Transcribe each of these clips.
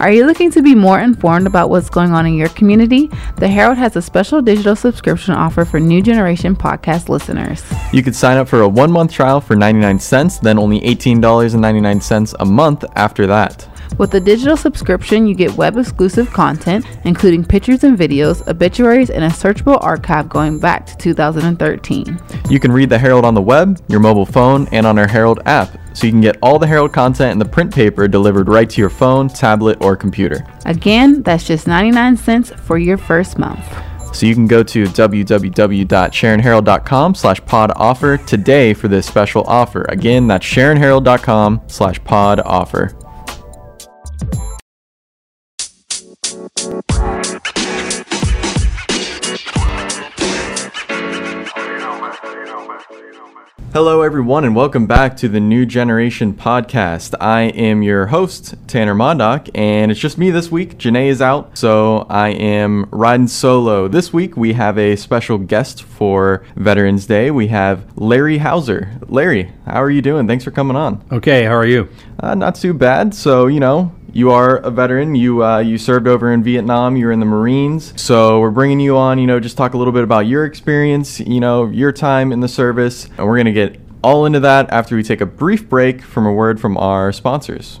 Are you looking to be more informed about what's going on in your community? The Herald has a special digital subscription offer for new generation podcast listeners. You could sign up for a one month trial for 99 cents, then only $18.99 a month after that. With the digital subscription, you get web exclusive content, including pictures and videos, obituaries, and a searchable archive going back to 2013. You can read the Herald on the web, your mobile phone, and on our Herald app, so you can get all the Herald content in the print paper delivered right to your phone, tablet, or computer. Again, that's just 99 cents for your first month. So you can go to www.sharonherald.com slash pod offer today for this special offer. Again, that's sharonherald.com slash pod offer. Hello, everyone, and welcome back to the New Generation Podcast. I am your host, Tanner Mondock, and it's just me this week. Janae is out, so I am riding solo. This week, we have a special guest for Veterans Day. We have Larry Hauser. Larry, how are you doing? Thanks for coming on. Okay, how are you? Uh, not too bad. So, you know, you are a veteran. You uh, you served over in Vietnam. You're in the Marines. So we're bringing you on. You know, just talk a little bit about your experience. You know, your time in the service, and we're gonna get all into that after we take a brief break from a word from our sponsors.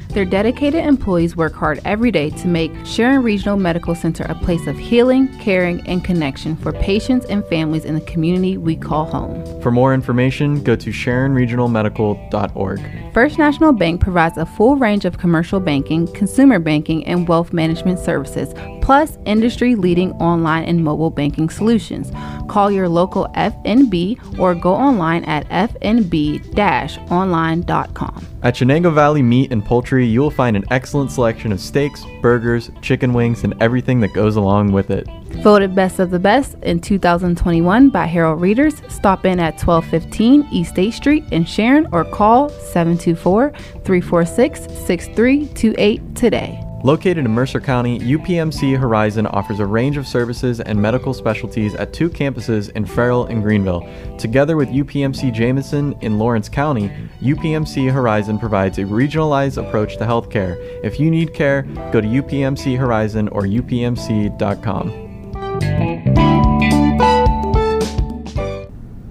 Their dedicated employees work hard every day to make Sharon Regional Medical Center a place of healing, caring, and connection for patients and families in the community we call home. For more information, go to sharonregionalmedical.org. First National Bank provides a full range of commercial banking, consumer banking, and wealth management services, plus industry leading online and mobile banking solutions. Call your local FNB or go online at fnb-online.com. At Shenango Valley Meat and Poultry, you will find an excellent selection of steaks, burgers, chicken wings, and everything that goes along with it. Voted Best of the Best in 2021 by Herald Readers, stop in at 1215 East State Street in Sharon or call 724 346 6328 today. Located in Mercer County, UPMC Horizon offers a range of services and medical specialties at two campuses in Farrell and Greenville. Together with UPMC Jameson in Lawrence County, UPMC Horizon provides a regionalized approach to healthcare. If you need care, go to UPMC Horizon or upmc.com.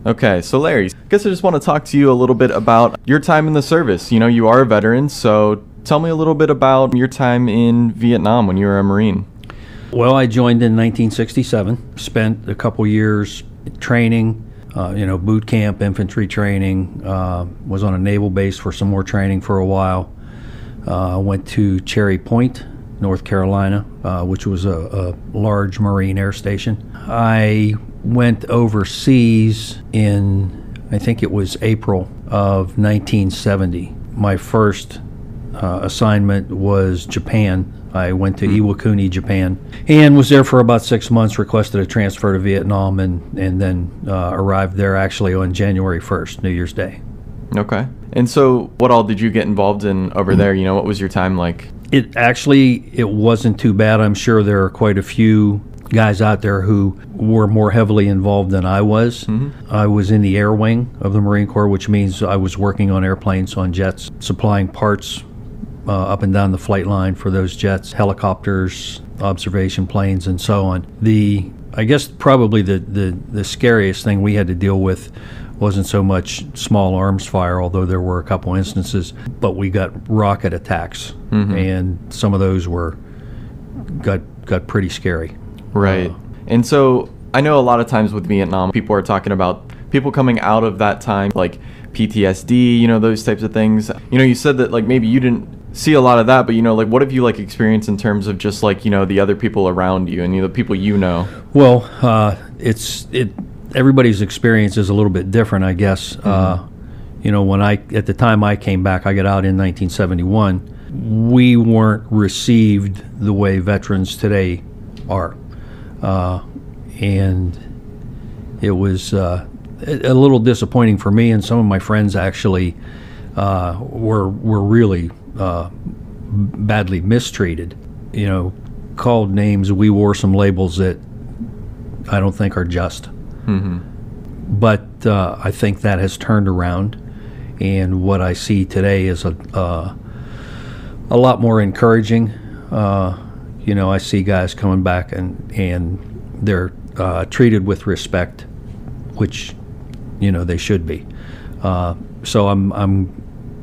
Okay, so Larry, I guess I just want to talk to you a little bit about your time in the service. You know, you are a veteran, so tell me a little bit about your time in Vietnam when you were a Marine. Well, I joined in 1967, spent a couple years training, uh, you know, boot camp, infantry training, uh, was on a naval base for some more training for a while. Uh, went to Cherry Point, North Carolina, uh, which was a, a large Marine air station. I went overseas in, I think it was April of 1970. My first uh, assignment was Japan. I went to Iwakuni, Japan, and was there for about six months. Requested a transfer to Vietnam, and and then uh, arrived there actually on January 1st, New Year's Day. Okay. And so, what all did you get involved in over there? You know, what was your time like? It actually it wasn't too bad. I'm sure there are quite a few guys out there who were more heavily involved than I was. I was in the air wing of the Marine Corps, which means I was working on airplanes, on jets, supplying parts uh, up and down the flight line for those jets, helicopters, observation planes, and so on. The I guess probably the, the, the scariest thing we had to deal with wasn't so much small arms fire, although there were a couple instances, but we got rocket attacks, and some of those were got got pretty scary. Right. And so I know a lot of times with Vietnam, people are talking about people coming out of that time, like PTSD, you know, those types of things. You know, you said that like maybe you didn't see a lot of that, but you know, like what have you like experienced in terms of just like you know the other people around you and you know, the people you know? Well, uh, it's it. Everybody's experience is a little bit different, I guess. Uh, you know, when I at the time I came back, I got out in 1971. We weren't received the way veterans today are, uh, and it was uh, a a little disappointing for me. And some of my friends actually uh, were were really uh, badly mistreated. You know, called names. We wore some labels that I don't think are just. But uh, I think that has turned around, and what I see today is a uh, a lot more encouraging. Uh, you know, I see guys coming back and and they're uh, treated with respect, which you know they should be. Uh, so I'm I'm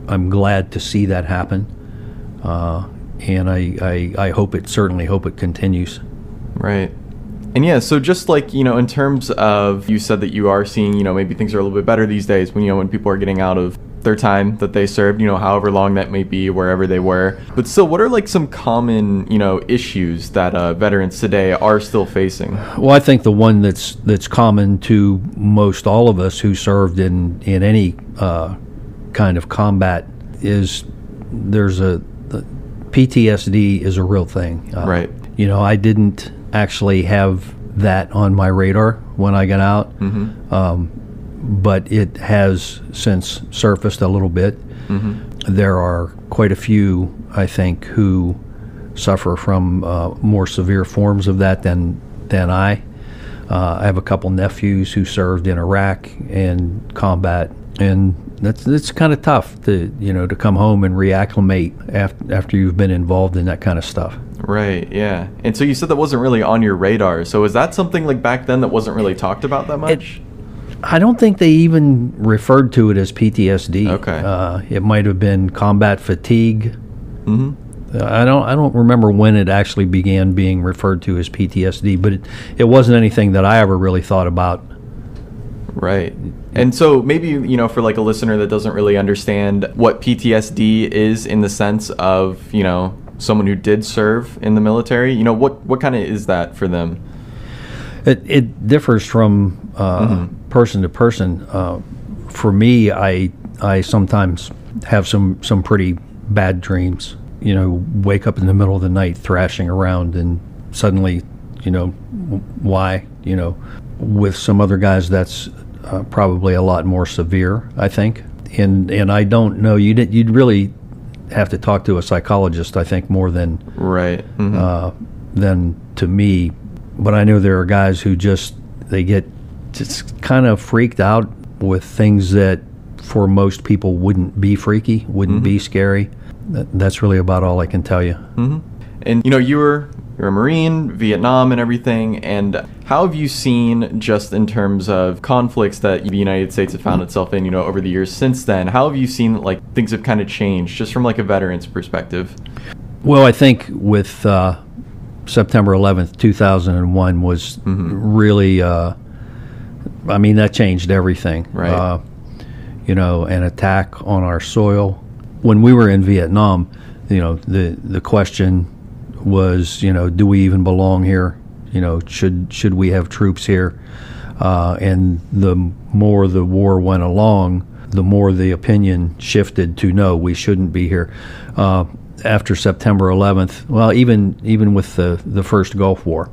I'm glad to see that happen, uh, and I, I I hope it certainly hope it continues. Right. And yeah, so just like, you know, in terms of you said that you are seeing, you know, maybe things are a little bit better these days when you know when people are getting out of their time that they served, you know, however long that may be, wherever they were. But still, what are like some common, you know, issues that uh, veterans today are still facing? Well, I think the one that's that's common to most all of us who served in in any uh, kind of combat is there's a the PTSD is a real thing. Uh, Right. You know, I didn't actually have that on my radar when I got out, um, but it has since surfaced a little bit. There are quite a few, I think, who suffer from uh, more severe forms of that than than I. Uh, I have a couple nephews who served in Iraq and combat, and that's that's kind of tough to you know to come home and reacclimate after after you've been involved in that kind of stuff. Right, yeah. And so you said that wasn't really on your radar. So is that something like back then that wasn't really talked about that much? I don't think they even referred to it as PTSD. Okay. uh, it might have been combat fatigue. hmm I don't I don't remember when it actually began being referred to as PTSD, but it, it wasn't anything that I ever really thought about. Right. And so maybe you know for like a listener that doesn't really understand what PTSD is in the sense of, you know, someone who did serve in the military, you know, what what kind of is that for them? It, it differs from uh, person to person. Uh, for me, I I sometimes have some some pretty bad dreams. You know, wake up in the middle of the night thrashing around, and suddenly, you know, why? You know, with some other guys, that's uh, probably a lot more severe. I think, and and I don't know. You would you'd really have to talk to a psychologist. I think more than Right. Mhm. uh, than to me. But I know there are guys who just they get just kind of freaked out with things that for most people wouldn't be freaky, wouldn't be scary. That, that's really about all I can tell you. hmm And you know, you were you're a Marine, Vietnam, and everything. And how have you seen, just in terms of conflicts that the United States have found itself in, you know, over the years since then? How have you seen like things have kind of changed, just from like a veteran's perspective? Well, I think with uh, September 11th, 2001 was really, uh, I mean, that changed everything. Right. Uh, you know, an attack on our soil. When we were in Vietnam, you know, the, the question was, you know, do we even belong here? You know, should should we have troops here? Uh, and the more the war went along, the more the opinion shifted to no, we shouldn't be here. Uh, after September 11th, well, even even with the the first Gulf War,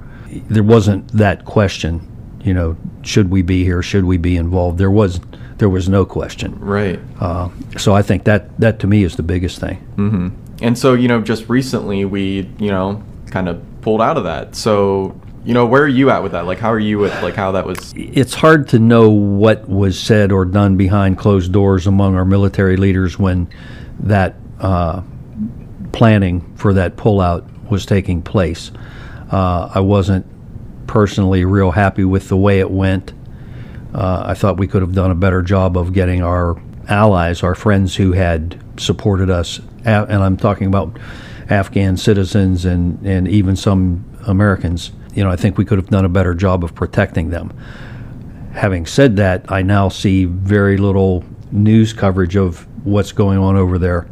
there wasn't that question. You know, should we be here? Should we be involved? There was there was no question. Right. Uh, so I think that that to me is the biggest thing. hmm And so, you know, just recently we, you know, kind of pulled out of that. So, you know, where are you at with that? Like, how are you with like how that was? it's hard to know what was said or done behind closed doors among our military leaders when that uh, planning for that pullout was taking place. Uh, I wasn't personally real happy with the way it went. Uh, I thought we could have done a better job of getting our allies, our friends who had supported us, and I'm talking about Afghan citizens and, and even some Americans. You know, I think we could have done a better job of protecting them. Having said that, I now see very little news coverage of what's going on over there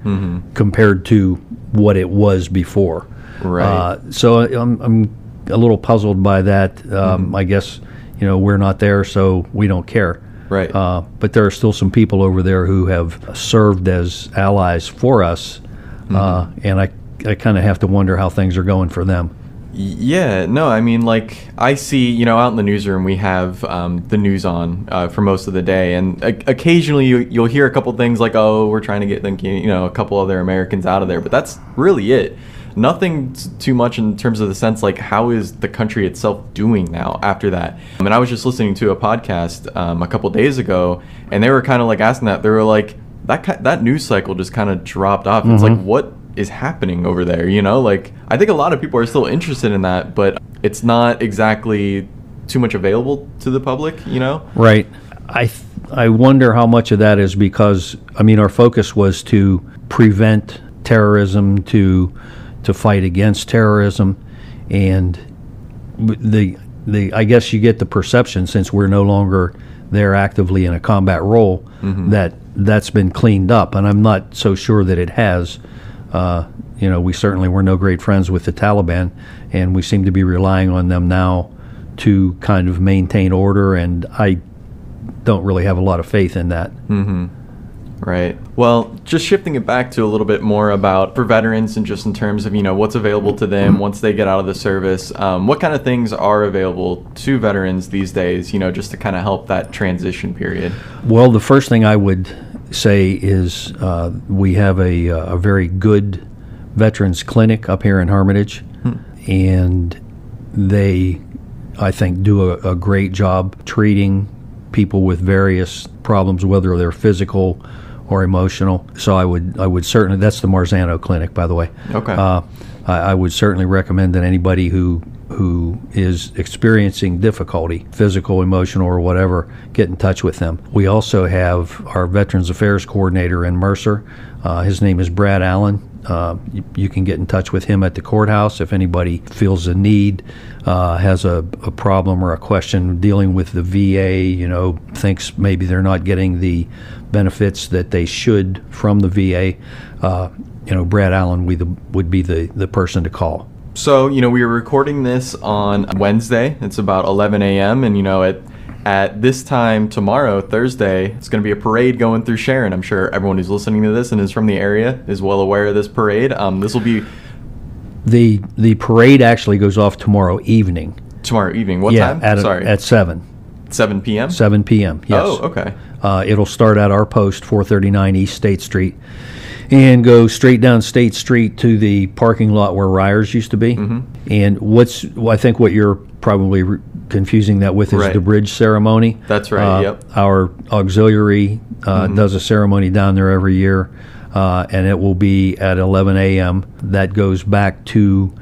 compared to what it was before. Right. Uh, so I'm, I'm a little puzzled by that. Um, I guess you know we're not there, so we don't care. Right. Uh, but there are still some people over there who have served as allies for us, uh, and I I kind of have to wonder how things are going for them. Yeah, no, I mean, like, I see, you know, out in the newsroom, we have um, the news on uh, for most of the day, and o- occasionally you, you'll hear a couple things like, oh, we're trying to get, you know, a couple other Americans out of there, but that's really it. Nothing t- too much in terms of the sense, like, how is the country itself doing now after that? I mean, I was just listening to a podcast um, a couple days ago, and they were kind of like asking that. They were like, that, ki- that news cycle just kind of dropped off. It's like, what is happening over there you know like i think a lot of people are still interested in that but it's not exactly too much available to the public you know Right. I th- I wonder how much of that is because I mean our focus was to prevent terrorism, to to fight against terrorism, and the the I guess you get the perception since we're no longer there actively in a combat role that that's been cleaned up, and I'm not so sure that it has. Uh, you know, we certainly were no great friends with the Taliban, and we seem to be relying on them now to kind of maintain order, and I don't really have a lot of faith in that. Right. Well just shifting it back to a little bit more about for veterans and just in terms of you know what's available to them once they get out of the service um, what kind of things are available to veterans these days you know just to kind of help that transition period? Well, the first thing I would say is uh, we have a, uh, a very good veterans clinic up here in Hermitage, and they, I think, do a, a great job treating people with various problems, whether they're physical or emotional. So I would I would certainly that's the Marzano Clinic, by the way. Okay. Uh, I, I would certainly recommend that anybody who who is experiencing difficulty, physical, emotional, or whatever, get in touch with them. We also have our Veterans Affairs coordinator in Mercer. Uh, his name is Brad Allen. Uh, you, you can get in touch with him at the courthouse if anybody feels a need, uh, has a, a problem or a question dealing with the VA, you know, thinks maybe they're not getting the benefits that they should from the VA. Uh, you know, Brad Allen we the, would be the, the person to call. So, you know, we were recording this on Wednesday. It's about 11 a.m. And, you know, at, at this time tomorrow, Thursday, it's going to be a parade going through Sharon. I'm sure everyone who's listening to this and is from the area is well aware of this parade. Um, this will be The the parade actually goes off tomorrow evening. tomorrow evening. What yeah, time? at a- Sorry. at seven 7 p.m.? seven p.m. Yes. Oh, okay. Uh, it'll start at our post, 439 East State Street, and go straight down State Street to the parking lot where Ryers used to be. Mm-hmm. And what's well, I think what you're probably re- confusing that with is Right. the bridge ceremony. That's right, Uh, yep. Mm-hmm. Our auxiliary uh, does a ceremony down there every year, uh, and it will be at 11 a.m. That goes back to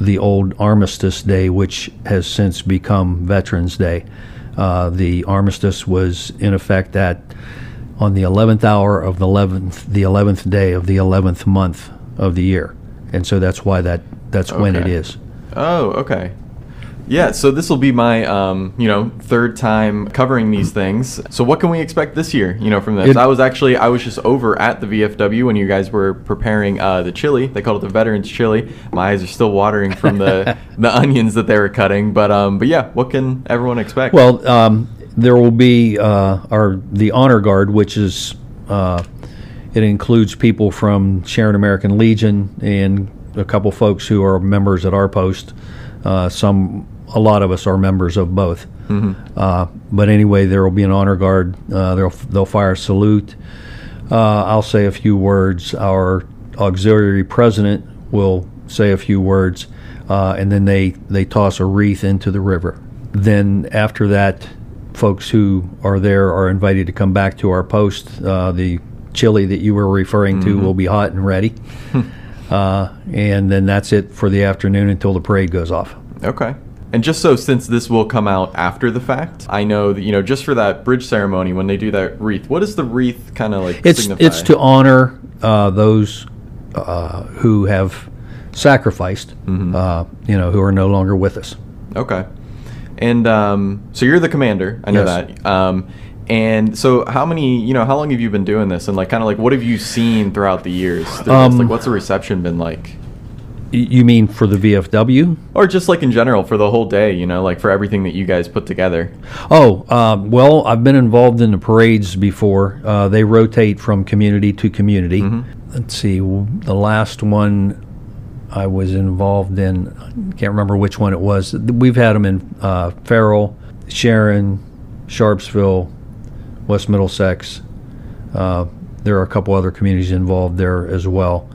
the old Armistice Day, which has since become Veterans Day. Uh, the armistice was in effect at on the 11th hour of the 11th, the 11th day of the 11th month of the year, and so that's why that that's when it is. Oh, okay. Yeah, so this will be my, um, you know, third time covering these things. So what can we expect this year, you know, from this? It- I was actually, I was just over at the VFW when you guys were preparing uh, the chili. They called it the Veterans Chili. My eyes are still watering from the, the onions that they were cutting. But, um, but yeah, what can everyone expect? Well, um, there will be uh, our the honor guard, which is uh, it includes people from Sharon American Legion and a couple folks who are members at our post. Uh, some, a lot of us are members of both. Uh, but anyway, there will be an honor guard. Uh, they'll they'll fire a salute. Uh, I'll say a few words. Our auxiliary president will say a few words, uh, and then they, they toss a wreath into the river. Then after that, folks who are there are invited to come back to our post. Uh, the chili that you were referring to will be hot and ready. uh, and then that's it for the afternoon until the parade goes off. Okay. And just so, since this will come out after the fact, I know that you know just for that bridge ceremony when they do that wreath. What does the wreath kind of like It's signify? it's to honor uh, those uh, who have sacrificed, uh, you know, who are no longer with us. Okay. And um, so you're the commander. I know Yes. that. Um, and so how many, you know, how long have you been doing this? And like, kind of like, what have you seen throughout the years? Um, like, what's the reception been like? You mean for the VFW? Or just like in general for the whole day, you know, like for everything that you guys put together. Oh, um, well, I've been involved in the parades before. Uh, they rotate from community to community. Let's see, the last one I was involved in, I can't remember which one it was. We've had them in uh, Farrell, Sharon, Sharpsville, West Middlesex. Uh, there are a couple other communities involved there as well.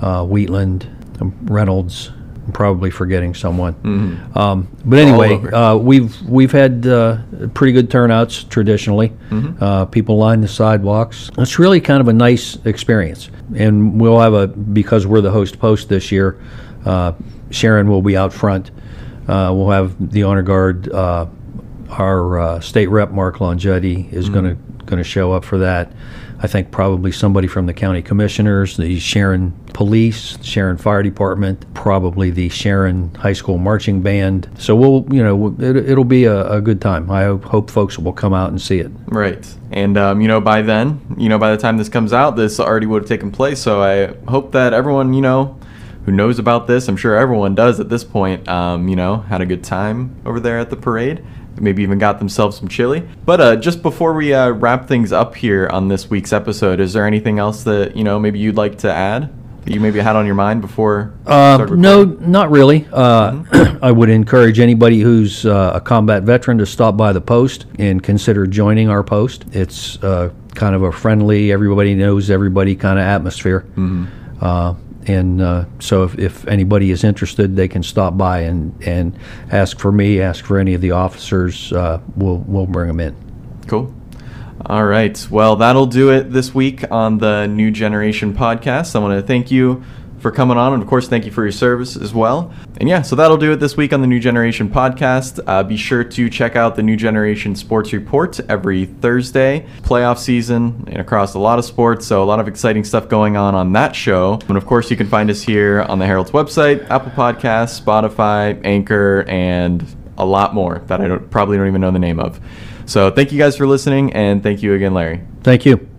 Uh, Wheatland, Reynolds. I'm probably forgetting someone. Um, but anyway, uh, we've we've had uh, pretty good turnouts traditionally. Uh, people line the sidewalks. It's really kind of a nice experience, and we'll have a because we're the host post this year. Uh, Sharon will be out front. Uh, we'll have the honor guard. Our uh, state rep Mark Longietti is going to going to show up for that. I think probably somebody from the county commissioners, the Sharon Police, Sharon Fire Department, probably the Sharon High School Marching Band. So we'll, you know, it, it'll be a, a good time. I hope, hope folks will come out and see it. Right. And, um, you know, by then, you know, by the time this comes out, this already would have taken place. So I hope that everyone, you know, who knows about this, I'm sure everyone does at this point, um, you know, had a good time over there at the parade. Maybe even got themselves some chili. But uh, just before we uh, wrap things up here on this week's episode, is there anything else that, you know, maybe you'd like to add? That you maybe had on your mind before? Uh, no, not really. Uh, I would encourage anybody who's uh, a combat veteran to stop by the post and consider joining our post. It's uh, kind of a friendly, everybody knows everybody kind of atmosphere. Uh, and uh, so if, if anybody is interested, they can stop by and, and ask for me, ask for any of the officers. Uh, we'll, we'll bring them in. Cool. All right. Well, that'll do it this week on the New Generation podcast. I want to thank you for coming on, and of course, thank you for your service as well. And yeah, so that'll do it this week on the New Generation podcast. Uh, be sure to check out the New Generation Sports Report every Thursday. Playoff season and across a lot of sports, so a lot of exciting stuff going on on that show. And of course, you can find us here on the Herald's website, Apple Podcasts, Spotify, Anchor, and a lot more that I don't, probably don't even know the name of. So thank you guys for listening, and thank you again, Larry. Thank you.